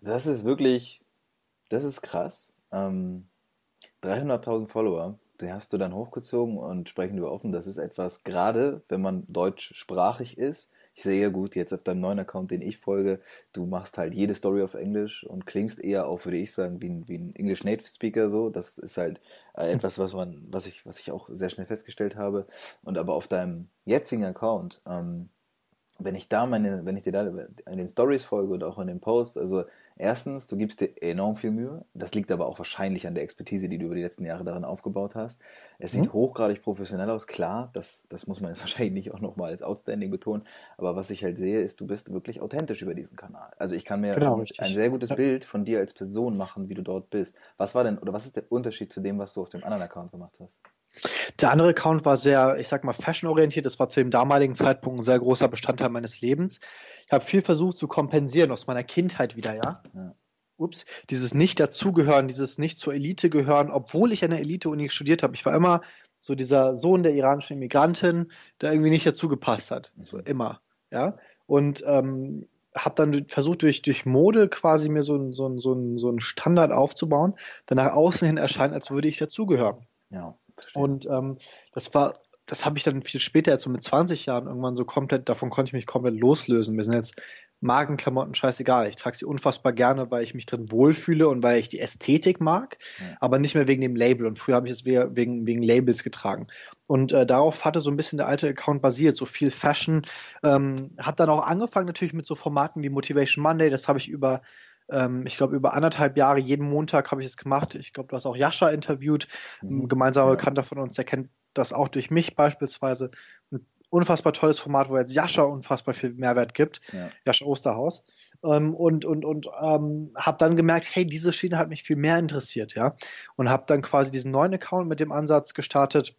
Das ist wirklich, das ist krass. Ähm, 300.000 Follower, die hast du dann hochgezogen und sprechen wir offen. Das ist etwas, gerade wenn man deutschsprachig ist. Ich sehe ja gut, jetzt auf deinem neuen Account, den ich folge, du machst halt jede Story auf Englisch und klingst eher auf, würde ich sagen, wie ein, wie ein English Native Speaker so. Das ist halt äh, etwas, was man, was ich, was ich auch sehr schnell festgestellt habe. Und aber auf deinem jetzigen Account, ähm, wenn ich da meine, wenn ich dir da in den Stories folge und auch in den Posts, also erstens, du gibst dir enorm viel Mühe. Das liegt aber auch wahrscheinlich an der Expertise, die du über die letzten Jahre darin aufgebaut hast. Es sieht mhm. hochgradig professionell aus, klar, das, das muss man jetzt wahrscheinlich nicht auch nochmal als Outstanding betonen. Aber was ich halt sehe, ist, du bist wirklich authentisch über diesen Kanal. Also ich kann mir genau, ein sehr gutes ja. Bild von dir als Person machen, wie du dort bist. Was war denn, oder was ist der Unterschied zu dem, was du auf dem anderen Account gemacht hast? Der andere Account war sehr, ich sag mal, fashionorientiert. Das war zu dem damaligen Zeitpunkt ein sehr großer Bestandteil meines Lebens. Ich habe viel versucht zu kompensieren aus meiner Kindheit wieder, ja. ja. Ups, dieses Nicht-Dazugehören, dieses Nicht zur Elite gehören, obwohl ich an der Elite-Uni studiert habe. Ich war immer so dieser Sohn der iranischen Immigrantin, der irgendwie nicht dazugepasst hat. So immer, ja. Und ähm, habe dann versucht, durch, durch Mode quasi mir so einen so so ein, so ein Standard aufzubauen, der nach außen hin erscheint, als würde ich dazugehören. Ja. Und ähm, das war, das habe ich dann viel später, jetzt so mit 20 Jahren irgendwann so komplett, davon konnte ich mich komplett loslösen. Mir sind jetzt Markenklamotten scheißegal. Ich trage sie unfassbar gerne, weil ich mich drin wohlfühle und weil ich die Ästhetik mag, ja. aber nicht mehr wegen dem Label. Und früher habe ich es wegen, wegen Labels getragen. Und äh, darauf hatte so ein bisschen der alte Account basiert, so viel Fashion. Ähm, hat dann auch angefangen natürlich mit so Formaten wie Motivation Monday. Das habe ich über ähm, ich glaube, über anderthalb Jahre, jeden Montag habe ich es gemacht. Ich glaube, du hast auch Jascha interviewt, mhm. ein gemeinsamer ja. Bekannter von uns, der kennt das auch durch mich beispielsweise. Ein unfassbar tolles Format, wo jetzt Jascha unfassbar viel Mehrwert gibt. Ja. Jascha Osterhaus. Ähm, und und, und ähm, habe dann gemerkt, hey, diese Schiene hat mich viel mehr interessiert, ja. Und habe dann quasi diesen neuen Account mit dem Ansatz gestartet,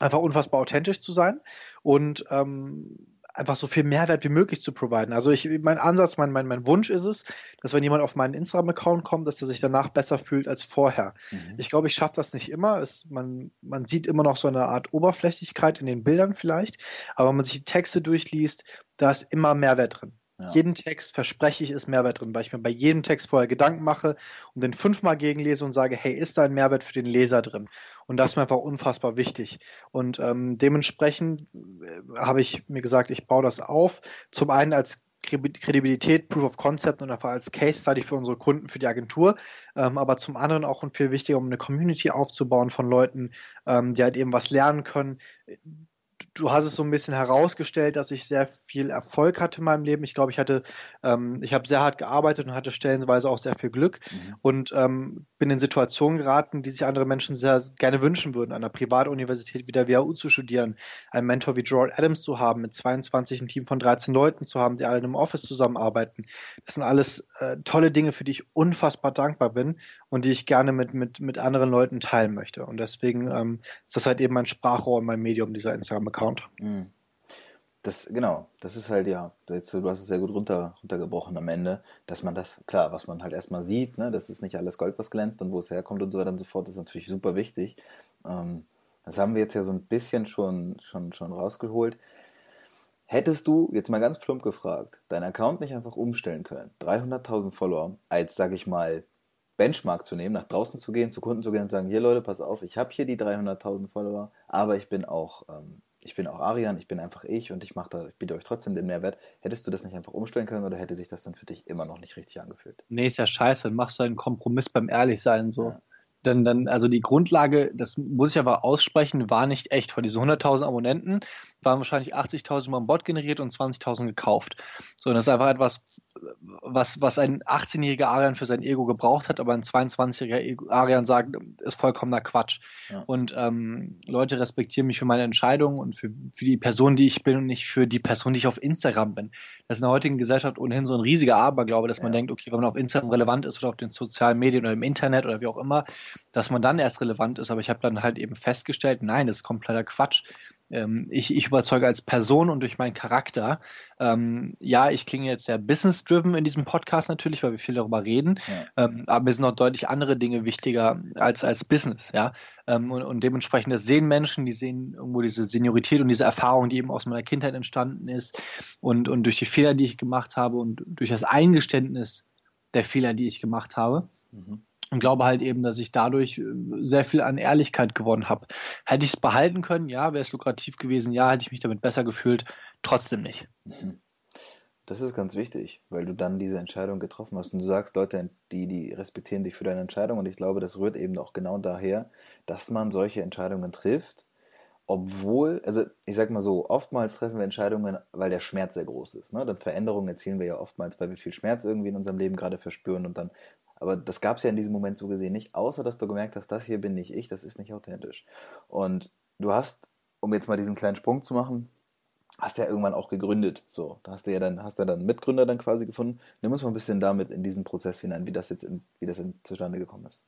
einfach unfassbar authentisch zu sein und ähm, einfach so viel Mehrwert wie möglich zu providen. Also ich, mein Ansatz, mein, mein, mein Wunsch ist es, dass wenn jemand auf meinen Instagram-Account kommt, dass er sich danach besser fühlt als vorher. Mhm. Ich glaube, ich schaffe das nicht immer. Es, man, man sieht immer noch so eine Art Oberflächlichkeit in den Bildern vielleicht, aber wenn man sich die Texte durchliest, da ist immer Mehrwert drin. Ja. Jeden Text verspreche ich, ist Mehrwert drin, weil ich mir bei jedem Text vorher Gedanken mache und den fünfmal gegenlese und sage, hey, ist da ein Mehrwert für den Leser drin? Und das ist mir einfach unfassbar wichtig. Und ähm, dementsprechend äh, habe ich mir gesagt, ich baue das auf. Zum einen als Kredibilität, Proof of Concept und einfach als Case Study für unsere Kunden, für die Agentur, ähm, aber zum anderen auch und viel wichtiger, um eine Community aufzubauen von Leuten, ähm, die halt eben was lernen können, du hast es so ein bisschen herausgestellt, dass ich sehr viel Erfolg hatte in meinem Leben. Ich glaube, ich hatte, ähm, ich habe sehr hart gearbeitet und hatte stellenweise auch sehr viel Glück mhm. und ähm, bin in Situationen geraten, die sich andere Menschen sehr gerne wünschen würden, an einer Privatuniversität wie der WHU zu studieren, einen Mentor wie George Adams zu haben, mit 22 ein Team von 13 Leuten zu haben, die alle in einem Office zusammenarbeiten. Das sind alles äh, tolle Dinge, für die ich unfassbar dankbar bin und die ich gerne mit, mit, mit anderen Leuten teilen möchte. Und deswegen ähm, ist das halt eben mein Sprachrohr und mein Medium, dieser Instagram-Account. Account. Mhm. Das, genau, das ist halt ja, jetzt, du hast es sehr gut runter, runtergebrochen am Ende, dass man das, klar, was man halt erstmal sieht, ne, das ist nicht alles Gold, was glänzt und wo es herkommt und so weiter und so fort, ist natürlich super wichtig. Ähm, das haben wir jetzt ja so ein bisschen schon, schon, schon rausgeholt. Hättest du, jetzt mal ganz plump gefragt, deinen Account nicht einfach umstellen können, 300.000 Follower, als, sag ich mal, Benchmark zu nehmen, nach draußen zu gehen, zu Kunden zu gehen und sagen, hier Leute, pass auf, ich habe hier die 300.000 Follower, aber ich bin auch ähm, ich bin auch Arian, ich bin einfach ich und ich mache da, ich biete euch trotzdem den Mehrwert. Hättest du das nicht einfach umstellen können oder hätte sich das dann für dich immer noch nicht richtig angefühlt? Nee, ist ja scheiße, dann machst du einen Kompromiss beim Ehrlichsein so. Ja dann, dann, also die Grundlage, das muss ich aber aussprechen, war nicht echt. Von diesen 100.000 Abonnenten waren wahrscheinlich 80.000 mal im Bot generiert und 20.000 gekauft. So, und das ist einfach etwas, was, was ein 18-jähriger Arian für sein Ego gebraucht hat, aber ein 22-jähriger Arian sagt, ist vollkommener Quatsch. Ja. Und ähm, Leute respektieren mich für meine Entscheidung und für, für die Person, die ich bin und nicht für die Person, die ich auf Instagram bin. Das ist in der heutigen Gesellschaft ohnehin so ein riesiger Aberglaube, dass man denkt, okay, wenn man auf Instagram relevant ist oder auf den sozialen Medien oder im Internet oder wie auch immer, dass man dann erst relevant ist. Aber ich habe dann halt eben festgestellt, nein, das ist kompletter Quatsch. Ähm, ich, ich überzeuge als Person und durch meinen Charakter. Ähm, ja, ich klinge jetzt sehr business-driven in diesem Podcast natürlich, weil wir viel darüber reden. Ja. Ähm, aber mir sind noch deutlich andere Dinge wichtiger als, als Business, ja. Ähm, und, und dementsprechend, das sehen Menschen, die sehen irgendwo diese Seniorität und diese Erfahrung, die eben aus meiner Kindheit entstanden ist und, und durch die Fehler, die ich gemacht habe und durch das Eingeständnis, der Fehler, die ich gemacht habe. Mhm. Und glaube halt eben, dass ich dadurch äh, sehr viel an Ehrlichkeit gewonnen habe. Hätte ich es behalten können, ja, wäre es lukrativ gewesen, ja, hätte ich mich damit besser gefühlt, trotzdem nicht. Mhm. Das ist ganz wichtig, weil du dann diese Entscheidung getroffen hast. Und du sagst, Leute, die, die respektieren dich für deine Entscheidung. Und ich glaube, das rührt eben auch genau daher, dass man solche Entscheidungen trifft, obwohl, also ich sag mal so, oftmals treffen wir Entscheidungen, weil der Schmerz sehr groß ist. Ne? Dann Veränderungen erzielen wir ja oftmals, weil wir viel Schmerz irgendwie in unserem Leben gerade verspüren und dann, aber das gab es ja in diesem Moment so gesehen nicht, außer dass du gemerkt hast, das hier bin nicht ich, das ist nicht authentisch. Und du hast, um jetzt mal diesen kleinen Sprung zu machen, hast ja irgendwann auch gegründet. So, da hast du ja dann, hast du dann Mitgründer dann quasi gefunden. Nimm uns mal ein bisschen damit in diesen Prozess hinein, wie das jetzt in, wie das in, zustande gekommen ist.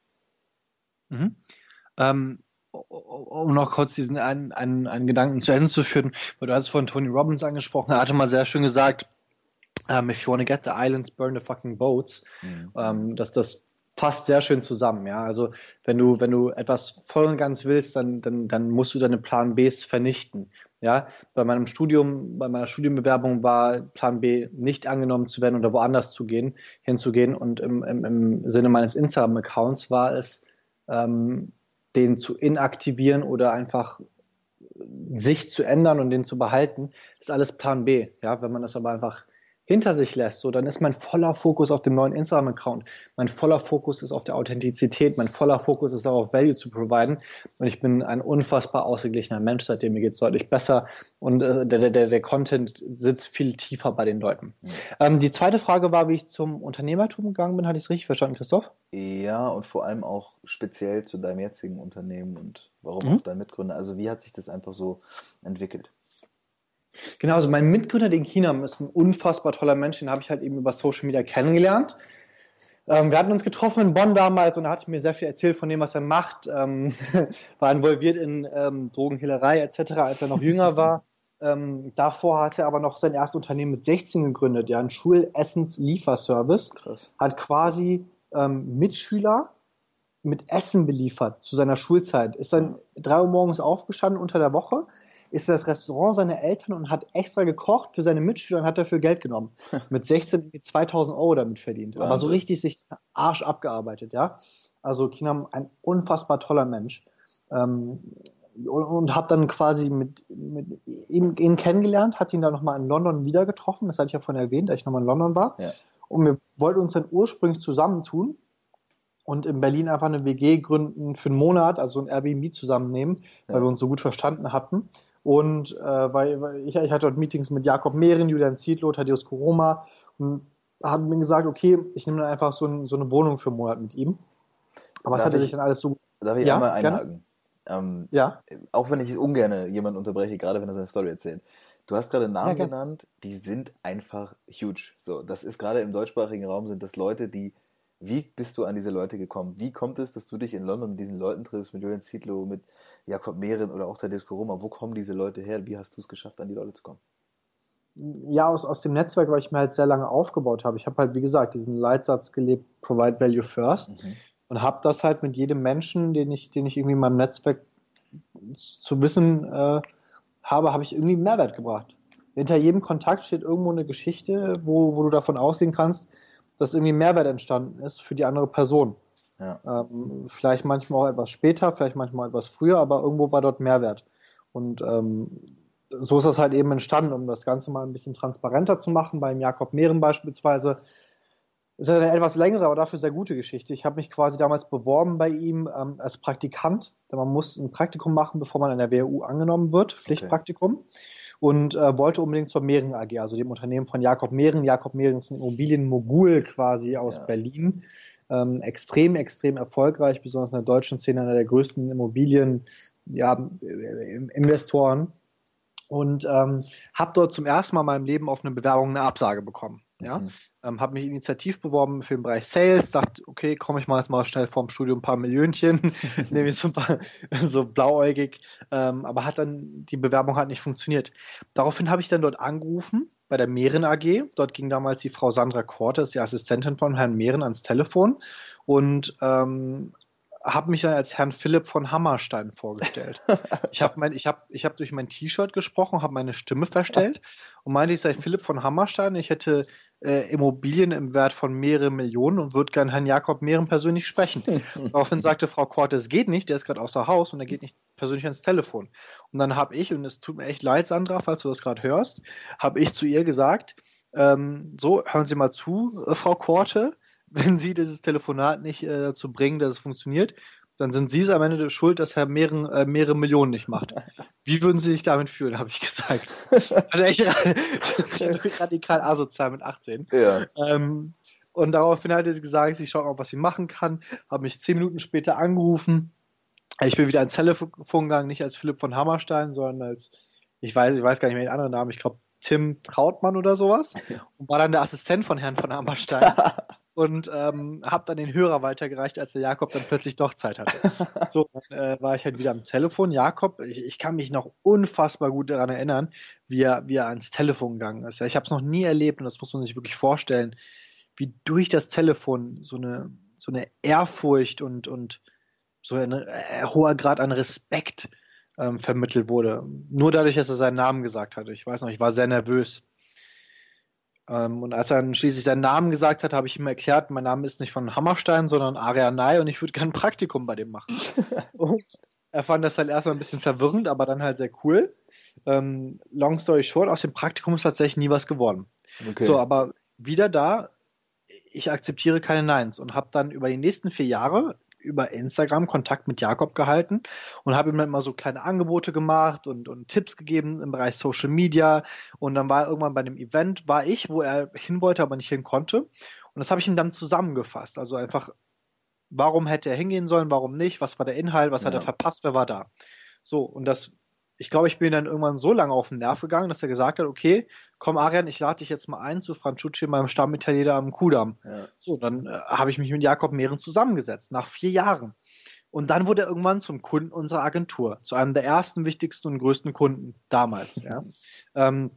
Mhm. Ähm, um noch kurz diesen einen, einen, einen Gedanken zu Ende zu führen, weil du hast von Tony Robbins angesprochen, er hatte mal sehr schön gesagt, um, ähm, if you want to get the islands, burn the fucking boats. Mhm. Um, ähm, dass das passt sehr schön zusammen, ja. Also wenn du, wenn du etwas voll und ganz willst, dann, dann, dann musst du deine Plan Bs vernichten. Ja, bei meinem Studium, bei meiner Studienbewerbung war Plan B nicht angenommen zu werden oder woanders zu gehen, hinzugehen. Und im, im, im Sinne meines Instagram-Accounts war es, ähm, den zu inaktivieren oder einfach sich zu ändern und den zu behalten. Das ist alles Plan B. Ja, wenn man das aber einfach hinter sich lässt, so, dann ist mein voller Fokus auf dem neuen Instagram-Account. Mein voller Fokus ist auf der Authentizität. Mein voller Fokus ist darauf, Value zu providen. Und ich bin ein unfassbar ausgeglichener Mensch, seitdem mir geht es deutlich besser. Und äh, der, der, der Content sitzt viel tiefer bei den Leuten. Mhm. Ähm, die zweite Frage war, wie ich zum Unternehmertum gegangen bin. Hatte ich es richtig verstanden, Christoph? Ja, und vor allem auch speziell zu deinem jetzigen Unternehmen und warum mhm. auch dein Mitgründer. Also wie hat sich das einfach so entwickelt? Genau, also mein Mitgründer, den China, ist ein unfassbar toller Mensch, den habe ich halt eben über Social Media kennengelernt. Ähm, wir hatten uns getroffen in Bonn damals und da hatte ich mir sehr viel erzählt von dem, was er macht. Ähm, war involviert in ähm, Drogenhehlerei etc., als er noch jünger war. Ähm, davor hatte er aber noch sein erstes Unternehmen mit 16 gegründet, ja, ein Schulessenslieferservice. Krass. Hat quasi ähm, Mitschüler mit Essen beliefert zu seiner Schulzeit. Ist dann drei Uhr morgens aufgestanden unter der Woche, ist das Restaurant seiner Eltern und hat extra gekocht für seine Mitschüler und hat dafür Geld genommen. Mit 16, 2000 Euro damit verdient. Wahnsinn. Aber so richtig sich Arsch abgearbeitet, ja. Also Kinam, ein unfassbar toller Mensch. Ähm, und, und habe dann quasi mit, mit ihm, ihn kennengelernt, hat ihn dann nochmal in London wieder getroffen, das hatte ich ja vorhin erwähnt, da ich nochmal in London war. Ja. Und wir wollten uns dann ursprünglich zusammentun und in Berlin einfach eine WG gründen für einen Monat, also ein Airbnb zusammennehmen, weil wir uns so gut verstanden hatten. Und äh, weil, weil ich, ich, hatte dort Meetings mit Jakob Mehren, Julian Ziedlow, Thaddeus Koroma und haben mir gesagt, okay, ich nehme dann einfach so, ein, so, eine Wohnung für einen Monat mit ihm. Aber es hatte sich dann alles so. Darf ich ja, einmal einhaken? Ähm, ja. Auch wenn ich es ungern jemanden unterbreche, gerade wenn er seine Story erzählt. Du hast gerade Namen ja, genannt, die sind einfach huge. So, das ist gerade im deutschsprachigen Raum sind das Leute, die wie bist du an diese Leute gekommen? Wie kommt es, dass du dich in London mit diesen Leuten triffst, mit Julian Zietlow, mit Jakob Mehren oder auch Thaddeus Koroma? Wo kommen diese Leute her? Wie hast du es geschafft, an die Leute zu kommen? Ja, aus, aus dem Netzwerk, weil ich mir halt sehr lange aufgebaut habe. Ich habe halt, wie gesagt, diesen Leitsatz gelebt, provide value first. Mhm. Und habe das halt mit jedem Menschen, den ich, den ich irgendwie in meinem Netzwerk zu wissen äh, habe, habe ich irgendwie Mehrwert gebracht. Hinter jedem Kontakt steht irgendwo eine Geschichte, wo, wo du davon ausgehen kannst, dass irgendwie Mehrwert entstanden ist für die andere Person. Ja. Ähm, vielleicht manchmal auch etwas später, vielleicht manchmal etwas früher, aber irgendwo war dort Mehrwert. Und ähm, so ist das halt eben entstanden, um das Ganze mal ein bisschen transparenter zu machen. Beim Jakob Mehren beispielsweise ist eine etwas längere, aber dafür sehr gute Geschichte. Ich habe mich quasi damals beworben bei ihm ähm, als Praktikant, denn man muss ein Praktikum machen, bevor man an der WU angenommen wird, Pflichtpraktikum. Okay und äh, wollte unbedingt zur Mehren AG, also dem Unternehmen von Jakob Mehren. Jakob Mehren ist ein Immobilienmogul quasi aus ja. Berlin. Ähm, extrem, extrem erfolgreich, besonders in der deutschen Szene, einer der größten Immobilien, ja, Investoren. Und ähm, habe dort zum ersten Mal in meinem Leben auf eine Bewerbung eine Absage bekommen. Ja, mhm. ähm, habe mich initiativ beworben für den Bereich Sales, dachte, okay, komme ich mal jetzt mal schnell vorm Studium ein paar Millionchen, nehme ich so, ein paar, so blauäugig, ähm, aber hat dann, die Bewerbung hat nicht funktioniert. Daraufhin habe ich dann dort angerufen, bei der Mehren AG, dort ging damals die Frau Sandra Korte, die Assistentin von Herrn Mehren, ans Telefon und ähm, habe mich dann als Herrn Philipp von Hammerstein vorgestellt. ich habe mein, ich hab, ich hab durch mein T-Shirt gesprochen, habe meine Stimme verstellt und meinte, ich sei Philipp von Hammerstein. Ich hätte äh, Immobilien im Wert von mehreren Millionen und würde gern Herrn Jakob Mehren persönlich sprechen. Daraufhin sagte Frau Korte, es geht nicht, der ist gerade außer Haus und er geht nicht persönlich ans Telefon. Und dann habe ich, und es tut mir echt leid, Sandra, falls du das gerade hörst, habe ich zu ihr gesagt, ähm, so, hören Sie mal zu, äh, Frau Korte, wenn Sie dieses Telefonat nicht äh, dazu bringen, dass es funktioniert, dann sind Sie es am Ende schuld, dass er mehrere, äh, mehrere Millionen nicht macht. Wie würden Sie sich damit fühlen, habe ich gesagt. Also echt radikal asozial mit 18. Ja. Ähm, und daraufhin hat er gesagt, ich schaue mal, was sie machen kann, habe mich zehn Minuten später angerufen. Ich bin wieder ans Telefon gegangen, nicht als Philipp von Hammerstein, sondern als, ich weiß, ich weiß gar nicht mehr den anderen Namen, ich glaube Tim Trautmann oder sowas. Und war dann der Assistent von Herrn von Hammerstein. Und ähm, habe dann den Hörer weitergereicht, als der Jakob dann plötzlich doch Zeit hatte. so, dann äh, war ich halt wieder am Telefon. Jakob, ich, ich kann mich noch unfassbar gut daran erinnern, wie er, wie er ans Telefon gegangen ist. Ja, ich habe es noch nie erlebt und das muss man sich wirklich vorstellen, wie durch das Telefon so eine, so eine Ehrfurcht und, und so ein äh, hoher Grad an Respekt ähm, vermittelt wurde. Nur dadurch, dass er seinen Namen gesagt hatte. Ich weiß noch, ich war sehr nervös. Ähm, und als er dann schließlich seinen Namen gesagt hat, habe ich ihm erklärt, mein Name ist nicht von Hammerstein, sondern Arianei und ich würde gerne ein Praktikum bei dem machen. und er fand das halt erstmal ein bisschen verwirrend, aber dann halt sehr cool. Ähm, long story short, aus dem Praktikum ist tatsächlich nie was geworden. Okay. So, aber wieder da, ich akzeptiere keine Neins und habe dann über die nächsten vier Jahre über Instagram Kontakt mit Jakob gehalten und habe ihm dann immer so kleine Angebote gemacht und, und Tipps gegeben im Bereich Social Media. Und dann war er irgendwann bei einem Event, war ich, wo er hin wollte, aber nicht hin konnte. Und das habe ich ihm dann zusammengefasst. Also einfach, warum hätte er hingehen sollen, warum nicht, was war der Inhalt, was ja. hat er verpasst, wer war da. So, und das ich glaube, ich bin dann irgendwann so lange auf den Nerv gegangen, dass er gesagt hat, okay, komm Arian, ich lade dich jetzt mal ein zu Franzucci, meinem Stammitaliener am Kudamm. Ja. So, dann äh, habe ich mich mit Jakob Mehren zusammengesetzt, nach vier Jahren. Und dann wurde er irgendwann zum Kunden unserer Agentur, zu einem der ersten, wichtigsten und größten Kunden damals. ja. ähm,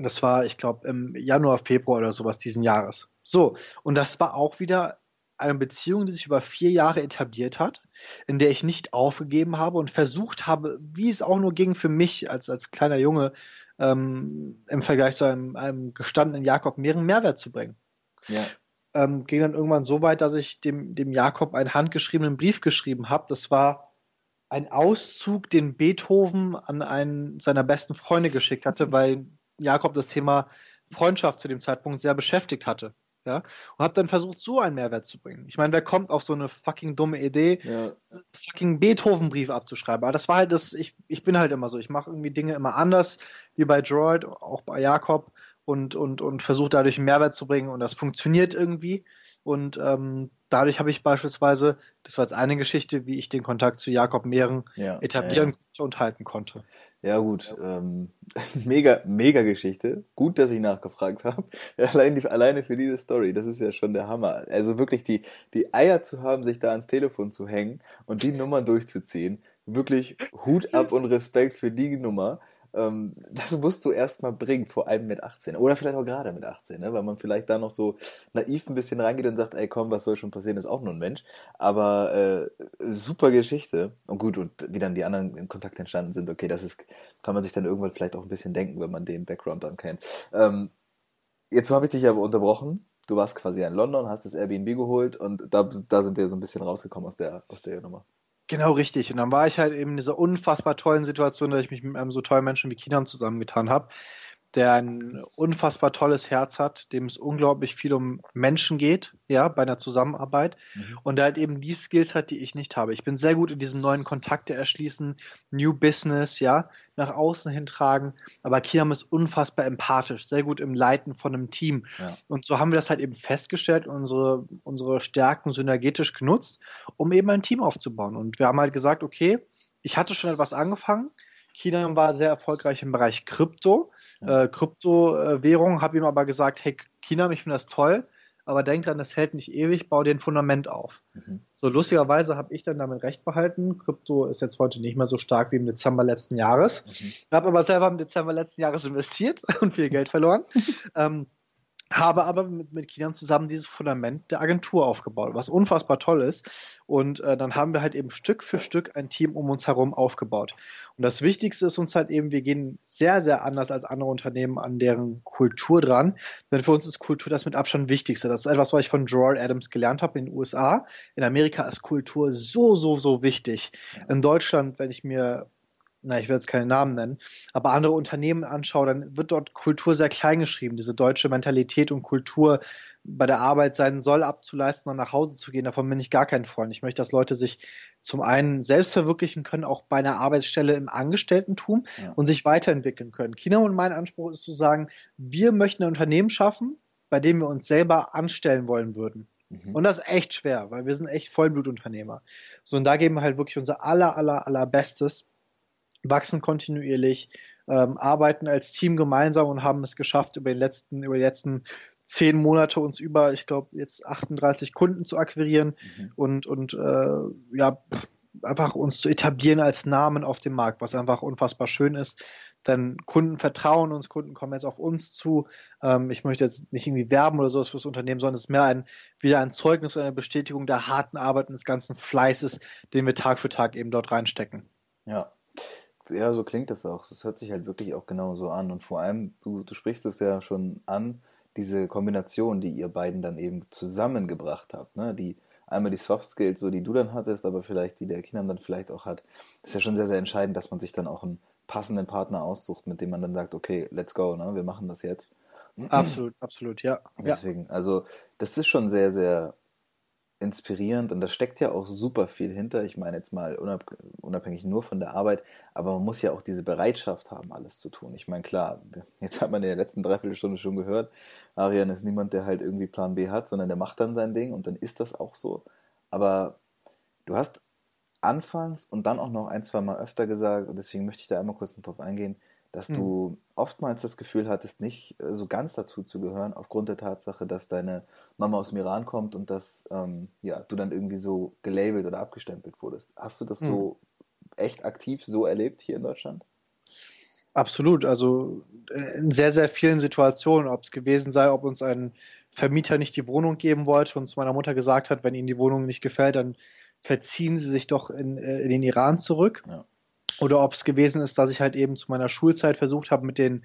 das war, ich glaube, im Januar, Februar oder sowas diesen Jahres. So, und das war auch wieder eine Beziehung, die sich über vier Jahre etabliert hat, in der ich nicht aufgegeben habe und versucht habe, wie es auch nur ging für mich als, als kleiner Junge, ähm, im Vergleich zu einem, einem gestandenen Jakob Mehren Mehrwert zu bringen. Ja. Ähm, ging dann irgendwann so weit, dass ich dem, dem Jakob einen handgeschriebenen Brief geschrieben habe. Das war ein Auszug, den Beethoven an einen seiner besten Freunde geschickt hatte, weil Jakob das Thema Freundschaft zu dem Zeitpunkt sehr beschäftigt hatte ja, und habe dann versucht, so einen Mehrwert zu bringen. Ich meine, wer kommt auf so eine fucking dumme Idee, ja. fucking Beethoven-Brief abzuschreiben? Aber das war halt das, ich, ich bin halt immer so, ich mache irgendwie Dinge immer anders, wie bei Droid, auch bei Jakob und, und, und versuche dadurch einen Mehrwert zu bringen und das funktioniert irgendwie. Und ähm, dadurch habe ich beispielsweise, das war jetzt eine Geschichte, wie ich den Kontakt zu Jakob Mehren ja, etablieren ja, ja. und halten konnte. Ja, gut. Ähm, mega, mega Geschichte. Gut, dass ich nachgefragt habe. Allein alleine für diese Story, das ist ja schon der Hammer. Also wirklich die, die Eier zu haben, sich da ans Telefon zu hängen und die Nummer durchzuziehen. Wirklich Hut ab und Respekt für die Nummer. Ähm, das musst du erstmal bringen, vor allem mit 18. Oder vielleicht auch gerade mit 18, ne? weil man vielleicht da noch so naiv ein bisschen reingeht und sagt, ey komm, was soll schon passieren, ist auch nur ein Mensch. Aber äh, super Geschichte. Und gut, und wie dann die anderen in Kontakt entstanden sind, okay, das ist, kann man sich dann irgendwann vielleicht auch ein bisschen denken, wenn man den Background dann kennt. Ähm, jetzt habe ich dich aber unterbrochen. Du warst quasi in London, hast das Airbnb geholt und da, da sind wir so ein bisschen rausgekommen aus der, aus der Nummer. Genau, richtig. Und dann war ich halt eben in dieser unfassbar tollen Situation, dass ich mich mit einem so tollen Menschen wie Kinam zusammengetan habe der ein unfassbar tolles Herz hat, dem es unglaublich viel um Menschen geht, ja, bei einer Zusammenarbeit mhm. und der halt eben die Skills hat, die ich nicht habe. Ich bin sehr gut in diesem neuen Kontakte erschließen, New Business, ja, nach außen hintragen, aber Kinam ist unfassbar empathisch, sehr gut im Leiten von einem Team. Ja. Und so haben wir das halt eben festgestellt, unsere, unsere Stärken synergetisch genutzt, um eben ein Team aufzubauen. Und wir haben halt gesagt, okay, ich hatte schon etwas angefangen, China war sehr erfolgreich im Bereich Krypto, äh, Kryptowährung, habe ihm aber gesagt, hey China, ich finde das toll, aber denk dran, das hält nicht ewig, bau dir ein Fundament auf. Mhm. So lustigerweise habe ich dann damit recht behalten. Krypto ist jetzt heute nicht mehr so stark wie im Dezember letzten Jahres. Mhm. Habe aber selber im Dezember letzten Jahres investiert und viel Geld verloren. ähm, habe aber mit, mit Kindern zusammen dieses Fundament der Agentur aufgebaut, was unfassbar toll ist. Und äh, dann haben wir halt eben Stück für Stück ein Team um uns herum aufgebaut. Und das Wichtigste ist uns halt eben, wir gehen sehr, sehr anders als andere Unternehmen an deren Kultur dran. Denn für uns ist Kultur das mit Abstand Wichtigste. Das ist etwas, was ich von Joel Adams gelernt habe in den USA. In Amerika ist Kultur so, so, so wichtig. In Deutschland, wenn ich mir na, ich will jetzt keine Namen nennen, aber andere Unternehmen anschaue, dann wird dort Kultur sehr klein geschrieben. Diese deutsche Mentalität und Kultur bei der Arbeit sein soll, abzuleisten und nach Hause zu gehen, davon bin ich gar kein Freund. Ich möchte, dass Leute sich zum einen selbst verwirklichen können, auch bei einer Arbeitsstelle im Angestelltentum ja. und sich weiterentwickeln können. Kino und mein Anspruch ist zu sagen, wir möchten ein Unternehmen schaffen, bei dem wir uns selber anstellen wollen würden. Mhm. Und das ist echt schwer, weil wir sind echt Vollblutunternehmer. So, und da geben wir halt wirklich unser aller, aller, aller Bestes wachsen kontinuierlich, ähm, arbeiten als Team gemeinsam und haben es geschafft, über, den letzten, über die letzten zehn Monate uns über, ich glaube, jetzt 38 Kunden zu akquirieren mhm. und, und äh, ja, einfach uns zu etablieren als Namen auf dem Markt, was einfach unfassbar schön ist. Denn Kunden vertrauen uns, Kunden kommen jetzt auf uns zu. Ähm, ich möchte jetzt nicht irgendwie werben oder sowas fürs Unternehmen, sondern es ist mehr ein, wieder ein Zeugnis oder eine Bestätigung der harten Arbeit und des ganzen Fleißes, den wir Tag für Tag eben dort reinstecken. Ja, ja, so klingt das auch. Es hört sich halt wirklich auch genau so an. Und vor allem, du, du sprichst es ja schon an, diese Kombination, die ihr beiden dann eben zusammengebracht habt, ne? Die einmal die Soft Skills, so die du dann hattest, aber vielleicht die der Kinder dann vielleicht auch hat. Das ist ja schon sehr, sehr entscheidend, dass man sich dann auch einen passenden Partner aussucht, mit dem man dann sagt, okay, let's go, ne? Wir machen das jetzt. Absolut, absolut, ja. Deswegen, also das ist schon sehr, sehr inspirierend und da steckt ja auch super viel hinter. Ich meine jetzt mal unabhängig nur von der Arbeit, aber man muss ja auch diese Bereitschaft haben, alles zu tun. Ich meine, klar, jetzt hat man in der letzten Dreiviertelstunde schon gehört, Arian ist niemand, der halt irgendwie Plan B hat, sondern der macht dann sein Ding und dann ist das auch so. Aber du hast anfangs und dann auch noch ein, zwei Mal öfter gesagt, und deswegen möchte ich da einmal kurz drauf eingehen, dass mhm. du oftmals das Gefühl hattest, nicht äh, so ganz dazu zu gehören, aufgrund der Tatsache, dass deine Mama aus dem Iran kommt und dass ähm, ja, du dann irgendwie so gelabelt oder abgestempelt wurdest. Hast du das mhm. so echt aktiv so erlebt hier in Deutschland? Absolut, also äh, in sehr, sehr vielen Situationen, ob es gewesen sei, ob uns ein Vermieter nicht die Wohnung geben wollte und zu meiner Mutter gesagt hat, wenn ihnen die Wohnung nicht gefällt, dann verziehen sie sich doch in, äh, in den Iran zurück. Ja oder ob es gewesen ist, dass ich halt eben zu meiner Schulzeit versucht habe, mit den,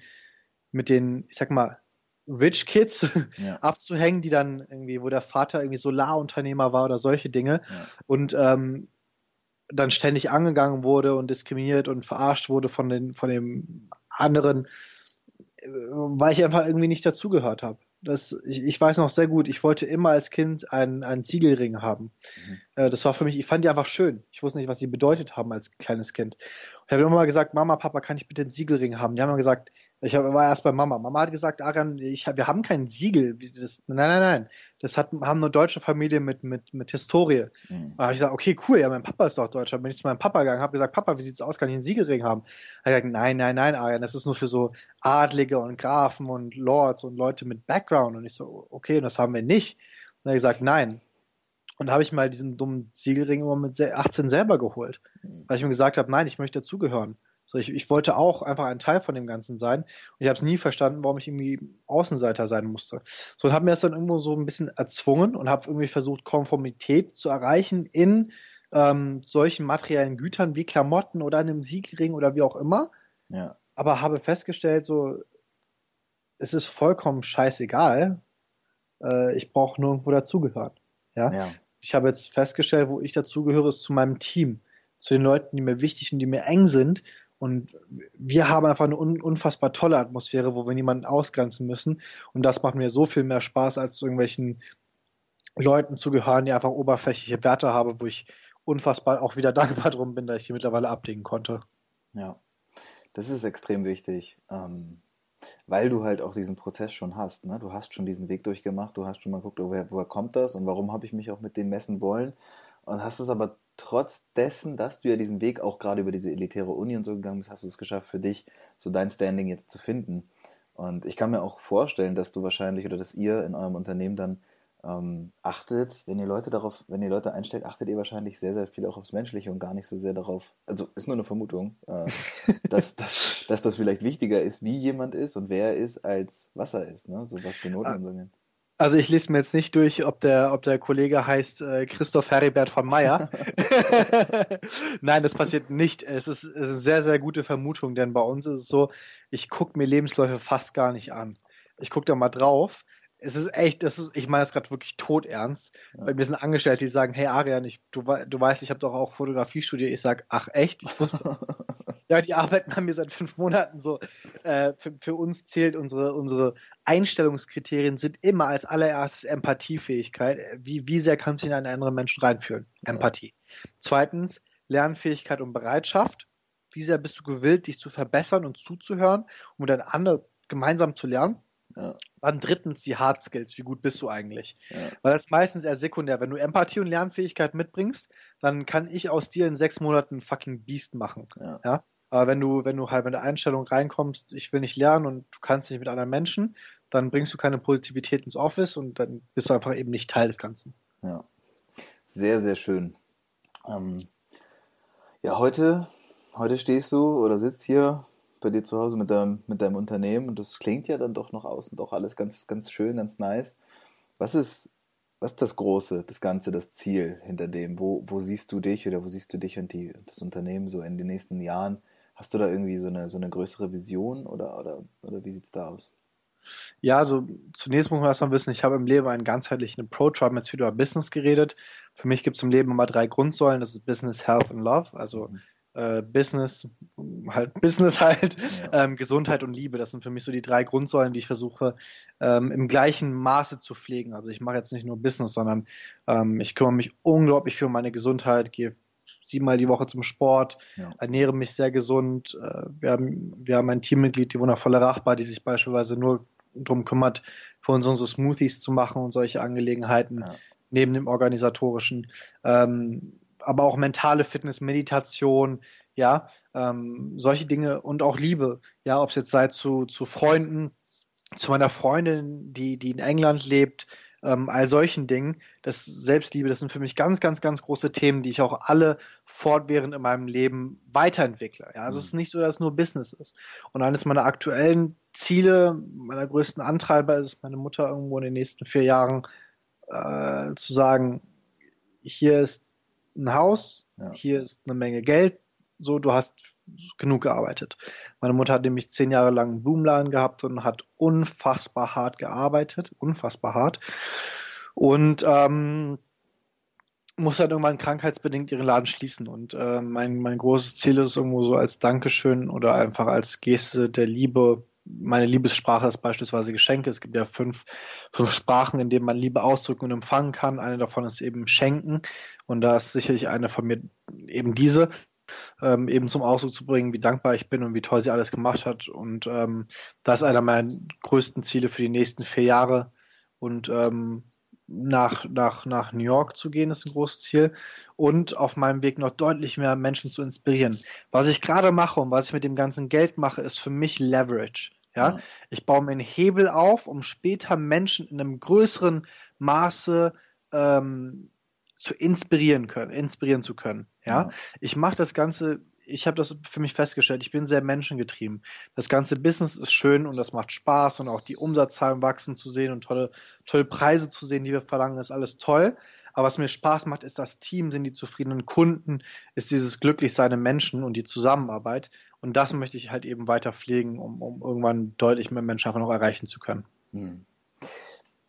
mit den, ich sag mal, Rich Kids ja. abzuhängen, die dann irgendwie, wo der Vater irgendwie Solarunternehmer war oder solche Dinge ja. und ähm, dann ständig angegangen wurde und diskriminiert und verarscht wurde von den, von dem anderen, äh, weil ich einfach irgendwie nicht dazugehört habe das, ich, ich, weiß noch sehr gut, ich wollte immer als Kind einen, einen Ziegelring haben. Mhm. Äh, das war für mich, ich fand die einfach schön. Ich wusste nicht, was die bedeutet haben als kleines Kind. Ich habe immer mal gesagt, Mama, Papa, kann ich bitte einen Siegelring haben? Die haben immer gesagt, ich war erst bei Mama. Mama hat gesagt, Arian, ich, wir haben kein Siegel. Das, nein, nein, nein. Das hat, haben nur deutsche Familien mit, mit, mit Historie. Mhm. Da habe ich gesagt, okay, cool, ja, mein Papa ist doch Deutscher. Bin ich zu meinem Papa gegangen, habe gesagt, Papa, wie sieht's aus? Kann ich einen Siegelring haben? Er hat gesagt, nein, nein, nein, Arian, das ist nur für so Adlige und Grafen und Lords und Leute mit Background. Und ich so, okay, und das haben wir nicht. Und er hat gesagt, nein. Und da habe ich mal diesen dummen Siegelring immer mit 18 selber geholt. Mhm. Weil ich mir gesagt habe, nein, ich möchte dazugehören. So, ich, ich wollte auch einfach ein Teil von dem Ganzen sein. Und ich habe es nie verstanden, warum ich irgendwie Außenseiter sein musste. So, und habe mir das dann irgendwo so ein bisschen erzwungen und habe irgendwie versucht, Konformität zu erreichen in ähm, solchen materiellen Gütern wie Klamotten oder einem Siegring oder wie auch immer. Ja. Aber habe festgestellt, so, es ist vollkommen scheißegal. Äh, ich brauche nirgendwo dazugehören. Ja? ja. Ich habe jetzt festgestellt, wo ich dazugehöre, ist zu meinem Team. Zu den Leuten, die mir wichtig und die mir eng sind und wir haben einfach eine unfassbar tolle Atmosphäre, wo wir niemanden ausgrenzen müssen. Und das macht mir so viel mehr Spaß, als zu irgendwelchen Leuten zu gehören, die einfach oberflächliche Werte haben, wo ich unfassbar auch wieder dankbar drum bin, dass ich die mittlerweile ablegen konnte. Ja, das ist extrem wichtig, ähm, weil du halt auch diesen Prozess schon hast. Ne? Du hast schon diesen Weg durchgemacht, du hast schon mal geguckt, woher, woher kommt das und warum habe ich mich auch mit dem messen wollen und hast es aber trotz dessen, dass du ja diesen Weg auch gerade über diese elitäre Uni und so gegangen bist, hast du es geschafft, für dich so dein Standing jetzt zu finden. Und ich kann mir auch vorstellen, dass du wahrscheinlich oder dass ihr in eurem Unternehmen dann ähm, achtet, wenn ihr Leute darauf, wenn ihr Leute einstellt, achtet ihr wahrscheinlich sehr, sehr viel auch aufs Menschliche und gar nicht so sehr darauf, also ist nur eine Vermutung, äh, dass, dass, dass das vielleicht wichtiger ist, wie jemand ist und wer er ist, als was er ist, ne? so was die Noten nennt. Also ich lese mir jetzt nicht durch, ob der, ob der Kollege heißt äh, Christoph Heribert von Meyer. Nein, das passiert nicht. Es ist, es ist eine sehr, sehr gute Vermutung, denn bei uns ist es so, ich gucke mir Lebensläufe fast gar nicht an. Ich gucke da mal drauf es ist echt, das ist, ich meine das gerade wirklich todernst. Ja. Weil mir sind Angestellte, die sagen, hey Arian, ich, du, du weißt, ich habe doch auch Fotografie studiert. Ich sage, ach echt? Ich wusste. ja, die arbeiten an mir seit fünf Monaten so. Äh, für, für, uns zählt unsere, unsere Einstellungskriterien sind immer als allererstes Empathiefähigkeit. Wie, wie sehr kannst du in einen anderen Menschen reinführen? Ja. Empathie. Zweitens, Lernfähigkeit und Bereitschaft. Wie sehr bist du gewillt, dich zu verbessern und zuzuhören, um dann andere gemeinsam zu lernen? Ja. Dann drittens die Hard Skills. Wie gut bist du eigentlich? Ja. Weil das ist meistens eher sekundär. Wenn du Empathie und Lernfähigkeit mitbringst, dann kann ich aus dir in sechs Monaten ein fucking Beast machen. Ja. ja? Aber wenn du, wenn du halt mit der Einstellung reinkommst, ich will nicht lernen und du kannst nicht mit anderen Menschen, dann bringst du keine Positivität ins Office und dann bist du einfach eben nicht Teil des Ganzen. Ja. Sehr, sehr schön. Ähm, ja, heute, heute stehst du oder sitzt hier bei dir zu Hause mit deinem, mit deinem Unternehmen und das klingt ja dann doch noch außen doch alles ganz, ganz schön, ganz nice. Was ist, was ist das Große, das Ganze, das Ziel hinter dem? Wo, wo siehst du dich oder wo siehst du dich und die, das Unternehmen so in den nächsten Jahren? Hast du da irgendwie so eine, so eine größere Vision oder, oder, oder wie sieht es da aus? Ja, also zunächst muss man erstmal wissen, ich habe im Leben einen ganzheitlichen Approach, wir haben jetzt viel über Business geredet. Für mich gibt es im Leben immer drei Grundsäulen, das ist Business, Health und Love. Also mhm äh, Business, halt Business halt, ja. ähm, Gesundheit und Liebe. Das sind für mich so die drei Grundsäulen, die ich versuche ähm, im gleichen Maße zu pflegen. Also ich mache jetzt nicht nur Business, sondern ähm, ich kümmere mich unglaublich viel um meine Gesundheit, gehe siebenmal die Woche zum Sport, ja. ernähre mich sehr gesund. Äh, wir, haben, wir haben ein Teammitglied, die wundervolle Rachbar, die sich beispielsweise nur darum kümmert, für uns unsere Smoothies zu machen und solche Angelegenheiten ja. neben dem organisatorischen. Ähm, aber auch mentale Fitness, Meditation, ja, ähm, solche Dinge und auch Liebe, ja, ob es jetzt sei zu, zu Freunden, zu meiner Freundin, die, die in England lebt, ähm, all solchen Dingen, das Selbstliebe, das sind für mich ganz, ganz, ganz große Themen, die ich auch alle fortwährend in meinem Leben weiterentwickle. Ja, also mhm. es ist nicht so, dass es nur Business ist. Und eines meiner aktuellen Ziele, meiner größten Antreiber ist meine Mutter irgendwo in den nächsten vier Jahren äh, zu sagen, hier ist ein Haus, ja. hier ist eine Menge Geld, so, du hast genug gearbeitet. Meine Mutter hat nämlich zehn Jahre lang einen Blumenladen gehabt und hat unfassbar hart gearbeitet, unfassbar hart. Und ähm, muss halt irgendwann krankheitsbedingt ihren Laden schließen. Und äh, mein, mein großes Ziel ist irgendwo so als Dankeschön oder einfach als Geste der Liebe. Meine Liebessprache ist beispielsweise Geschenke. Es gibt ja fünf, fünf Sprachen, in denen man Liebe ausdrücken und empfangen kann. Eine davon ist eben Schenken. Und da ist sicherlich eine von mir eben diese, ähm, eben zum Ausdruck zu bringen, wie dankbar ich bin und wie toll sie alles gemacht hat. Und ähm, das ist einer meiner größten Ziele für die nächsten vier Jahre. Und ähm, nach, nach, nach New York zu gehen, ist ein großes Ziel. Und auf meinem Weg noch deutlich mehr Menschen zu inspirieren. Was ich gerade mache und was ich mit dem ganzen Geld mache, ist für mich Leverage. Ja? ja. Ich baue mir einen Hebel auf, um später Menschen in einem größeren Maße ähm, zu inspirieren können, inspirieren zu können. Ja, ja. ich mache das Ganze. Ich habe das für mich festgestellt. Ich bin sehr menschengetrieben. Das ganze Business ist schön und das macht Spaß und auch die Umsatzzahlen wachsen zu sehen und tolle, tolle Preise zu sehen, die wir verlangen, ist alles toll. Aber was mir Spaß macht, ist das Team, sind die zufriedenen Kunden, ist dieses Glücklichsein im Menschen und die Zusammenarbeit. Und das möchte ich halt eben weiter pflegen, um, um irgendwann deutlich mehr Menschen einfach noch erreichen zu können. Hm.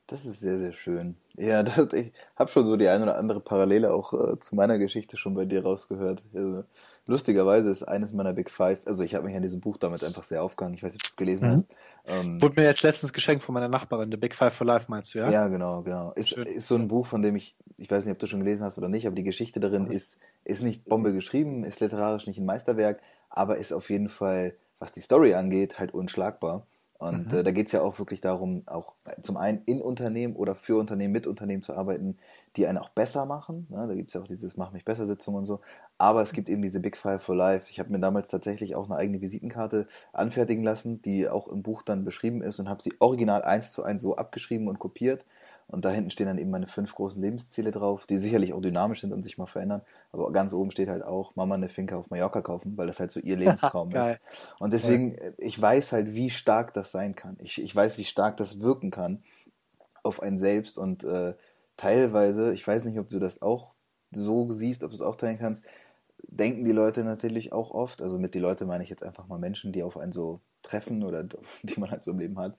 Das ist sehr, sehr schön. Ja, das, ich habe schon so die eine oder andere Parallele auch äh, zu meiner Geschichte schon bei dir rausgehört. Also, lustigerweise ist eines meiner Big Five, also ich habe mich an diesem Buch damit einfach sehr aufgehangen. Ich weiß nicht, ob du es gelesen mhm. hast. Ähm, Wurde mir jetzt letztens geschenkt von meiner Nachbarin, The Big Five for Life, meinst du, ja? Ja, genau, genau. Ist, ist so ein Buch, von dem ich, ich weiß nicht, ob du schon gelesen hast oder nicht, aber die Geschichte darin mhm. ist, ist nicht Bombe geschrieben, ist literarisch nicht ein Meisterwerk, aber ist auf jeden Fall, was die Story angeht, halt unschlagbar. Und mhm. äh, da geht es ja auch wirklich darum, auch zum einen in Unternehmen oder für Unternehmen, mit Unternehmen zu arbeiten, die einen auch besser machen. Ne? Da gibt es ja auch dieses Mach mich besser Sitzung und so. Aber es gibt eben diese Big Five for Life. Ich habe mir damals tatsächlich auch eine eigene Visitenkarte anfertigen lassen, die auch im Buch dann beschrieben ist und habe sie original eins zu eins so abgeschrieben und kopiert Und da hinten stehen dann eben meine fünf großen Lebensziele drauf, die sicherlich auch dynamisch sind und sich mal verändern. Aber ganz oben steht halt auch Mama eine Finca auf Mallorca kaufen, weil das halt so ihr Lebenstraum ist. Und deswegen, ja. ich weiß halt, wie stark das sein kann. Ich, ich weiß, wie stark das wirken kann auf einen selbst. Und äh, teilweise, ich weiß nicht, ob du das auch so siehst, ob du es auch teilen kannst, denken die Leute natürlich auch oft, also mit die Leute meine ich jetzt einfach mal Menschen, die auf einen so treffen oder die man halt so im Leben hat,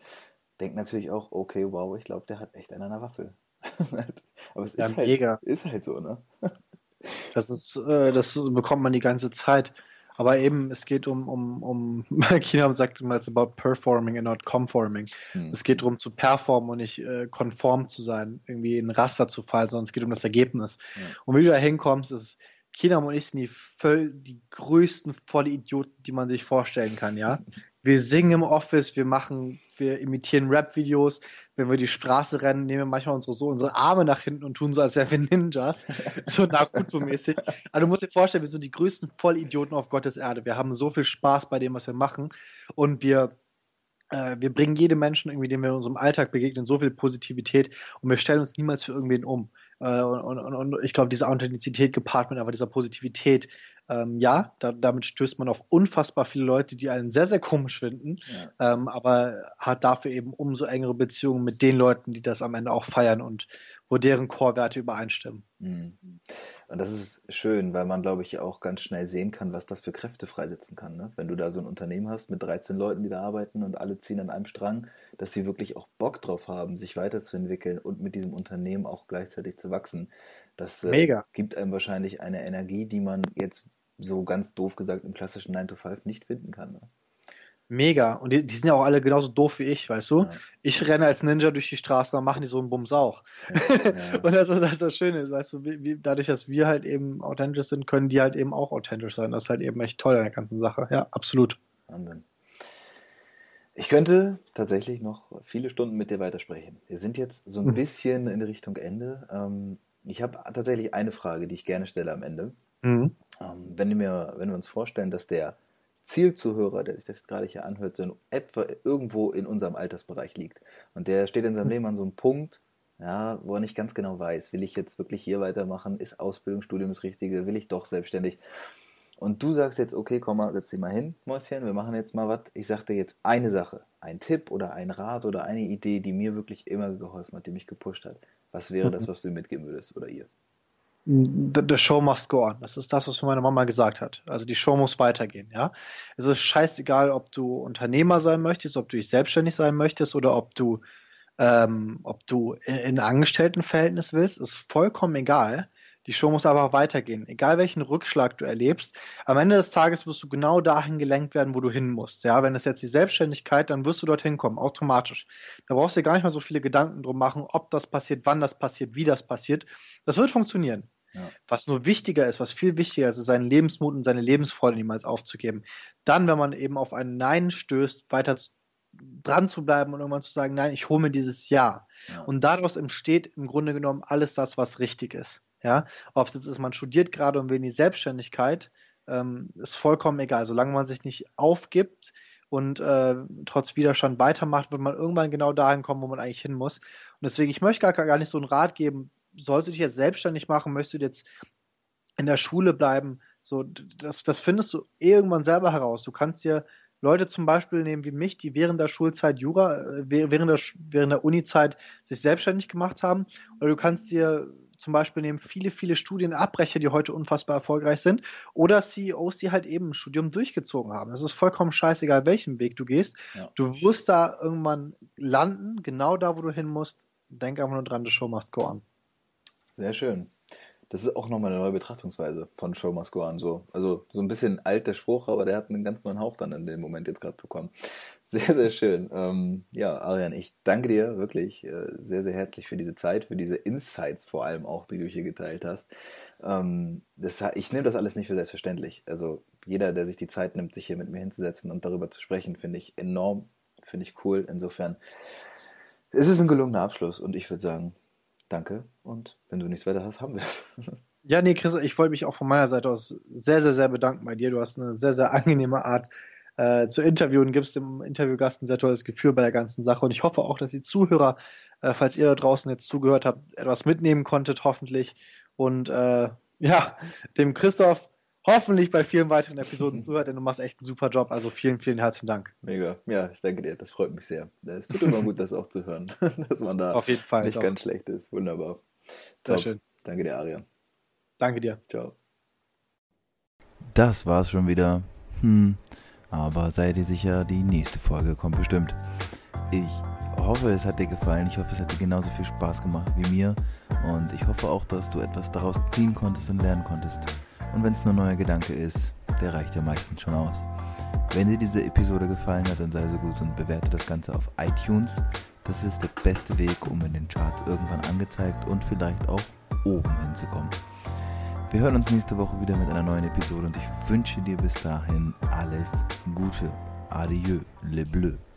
denkt natürlich auch, okay, wow, ich glaube, der hat echt einen an der Waffel. Aber es ja, ist, halt, ist halt so, ne? das ist, äh, das bekommt man die ganze Zeit. Aber eben, es geht um, um, um China sagt immer, it's about performing and not conforming. Hm. Es geht darum zu performen und nicht äh, konform zu sein, irgendwie in Raster zu fallen, sondern es geht um das Ergebnis. Ja. Und wie du da hinkommst, ist China und ich sind die, voll, die größten Vollidioten, die man sich vorstellen kann, ja. Wir singen im Office, wir machen, wir imitieren Rap-Videos. Wenn wir die Straße rennen, nehmen wir manchmal unsere, so unsere Arme nach hinten und tun so, als wären wir Ninjas. so Naruto-mäßig. Also du musst dir vorstellen, wir sind die größten Vollidioten auf Gottes Erde. Wir haben so viel Spaß bei dem, was wir machen. Und wir äh, wir bringen jedem Menschen, irgendwie, dem wir in unserem Alltag begegnen, so viel Positivität und wir stellen uns niemals für irgendwen um. Äh, und, und, und, ich glaube, diese Authentizität gepaart mit aber dieser Positivität, ähm, ja, da, damit stößt man auf unfassbar viele Leute, die einen sehr, sehr komisch finden, ja. ähm, aber hat dafür eben umso engere Beziehungen mit den Leuten, die das am Ende auch feiern und wo deren Chorwerte übereinstimmen. Mhm. Und das ist schön, weil man, glaube ich, auch ganz schnell sehen kann, was das für Kräfte freisetzen kann. Ne? Wenn du da so ein Unternehmen hast mit 13 Leuten, die da arbeiten und alle ziehen an einem Strang, dass sie wirklich auch Bock drauf haben, sich weiterzuentwickeln und mit diesem Unternehmen auch gleichzeitig zu wachsen. Das äh, gibt einem wahrscheinlich eine Energie, die man jetzt so ganz doof gesagt im klassischen 9 to 5 nicht finden kann. Ne? Mega. Und die, die, sind ja auch alle genauso doof wie ich, weißt du? Ja. Ich renne als Ninja durch die Straße, dann machen die so einen Bums auch. Ja, ja. und das ist, das ist das Schöne, weißt du, wie, wie, dadurch, dass wir halt eben authentisch sind, können die halt eben auch authentisch sein. Das ist halt eben echt toll an der ganzen Sache. Ja, absolut. Wahnsinn. Ich könnte tatsächlich noch viele Stunden mit dir weitersprechen. Wir sind jetzt so ein mhm. bisschen in Richtung Ende. Ähm, ich habe tatsächlich eine Frage, die ich gerne stelle am Ende. Mhm. Ähm, wenn, wir, wenn wir uns vorstellen, dass der Zielzuhörer, der sich das gerade hier anhört, so in etwa irgendwo in unserem Altersbereich liegt. Und der steht in seinem mhm. Leben an so einem Punkt, ja, wo er nicht ganz genau weiß, will ich jetzt wirklich hier weitermachen, ist Ausbildung, Studium das Richtige, will ich doch selbstständig. Und du sagst jetzt, okay, komm mal, setz dich mal hin, Mäuschen, wir machen jetzt mal was. Ich sag dir jetzt eine Sache, ein Tipp oder ein Rat oder eine Idee, die mir wirklich immer geholfen hat, die mich gepusht hat. Was wäre das, mhm. was du mitgeben würdest oder ihr? The show must go on. Das ist das, was meine Mama gesagt hat. Also die Show muss weitergehen, ja. Es ist scheißegal, ob du Unternehmer sein möchtest, ob du dich selbstständig sein möchtest oder ob du, ähm, ob du in Angestelltenverhältnis willst, ist vollkommen egal. Die Show muss aber weitergehen. Egal welchen Rückschlag du erlebst, am Ende des Tages wirst du genau dahin gelenkt werden, wo du hin musst. Ja, wenn es jetzt die Selbstständigkeit, dann wirst du dorthin kommen, automatisch. Da brauchst du dir gar nicht mal so viele Gedanken drum machen, ob das passiert, wann das passiert, wie das passiert. Das wird funktionieren. Ja. Was nur wichtiger ist, was viel wichtiger ist, ist seinen Lebensmut und seine Lebensfreude niemals aufzugeben. Dann, wenn man eben auf ein Nein stößt, weiter dran zu bleiben und irgendwann zu sagen, nein, ich hole mir dieses Ja. ja. Und daraus entsteht im Grunde genommen alles das, was richtig ist. Ja, ob es jetzt ist, man studiert gerade und will in die Selbstständigkeit, ähm, ist vollkommen egal. Solange man sich nicht aufgibt und äh, trotz Widerstand weitermacht, wird man irgendwann genau dahin kommen, wo man eigentlich hin muss. Und deswegen, ich möchte gar, gar nicht so einen Rat geben, sollst du dich jetzt selbstständig machen, möchtest du jetzt in der Schule bleiben, so, das, das findest du irgendwann selber heraus. Du kannst dir Leute zum Beispiel nehmen wie mich, die während der Schulzeit Jura, äh, während der, während der Uni-Zeit sich selbstständig gemacht haben. Oder du kannst dir zum Beispiel nehmen viele, viele Studienabbrecher, die heute unfassbar erfolgreich sind, oder CEOs, die halt eben ein Studium durchgezogen haben. Es ist vollkommen scheißegal, welchen Weg du gehst. Ja. Du wirst da irgendwann landen, genau da, wo du hin musst. Denk einfach nur dran, the show must go on. Sehr schön das ist auch nochmal eine neue Betrachtungsweise von Show Must Go On. So. Also so ein bisschen alt der Spruch, aber der hat einen ganz neuen Hauch dann in dem Moment jetzt gerade bekommen. Sehr, sehr schön. Ähm, ja, Arian, ich danke dir wirklich äh, sehr, sehr herzlich für diese Zeit, für diese Insights vor allem auch, die du hier geteilt hast. Ähm, das, ich nehme das alles nicht für selbstverständlich. Also jeder, der sich die Zeit nimmt, sich hier mit mir hinzusetzen und darüber zu sprechen, finde ich enorm, finde ich cool. Insofern es ist ein gelungener Abschluss und ich würde sagen, danke und wenn du nichts weiter hast, haben wir es. Ja, nee, Chris, ich wollte mich auch von meiner Seite aus sehr, sehr, sehr bedanken bei dir. Du hast eine sehr, sehr angenehme Art, äh, zu interviewen, gibst dem Interviewgast ein sehr tolles Gefühl bei der ganzen Sache. Und ich hoffe auch, dass die Zuhörer, äh, falls ihr da draußen jetzt zugehört habt, etwas mitnehmen konntet, hoffentlich. Und äh, ja, dem Christoph hoffentlich bei vielen weiteren Episoden zuhört, denn du machst echt einen super Job. Also vielen, vielen herzlichen Dank. Mega. Ja, ich danke dir. Das freut mich sehr. Es tut immer gut, das auch zu hören, dass man da Auf jeden Fall, nicht doch. ganz schlecht ist. Wunderbar. Sehr Top. schön. Danke dir, Arian. Danke dir. Ciao. Das war's schon wieder. Hm. Aber sei dir sicher, die nächste Folge kommt bestimmt. Ich hoffe, es hat dir gefallen. Ich hoffe, es hat dir genauso viel Spaß gemacht wie mir. Und ich hoffe auch, dass du etwas daraus ziehen konntest und lernen konntest. Und wenn es nur ein neuer Gedanke ist, der reicht ja meistens schon aus. Wenn dir diese Episode gefallen hat, dann sei so gut und bewerte das Ganze auf iTunes. Das ist der beste Weg, um in den Charts irgendwann angezeigt und vielleicht auch oben hinzukommen. Wir hören uns nächste Woche wieder mit einer neuen Episode und ich wünsche dir bis dahin alles Gute. Adieu, le bleu.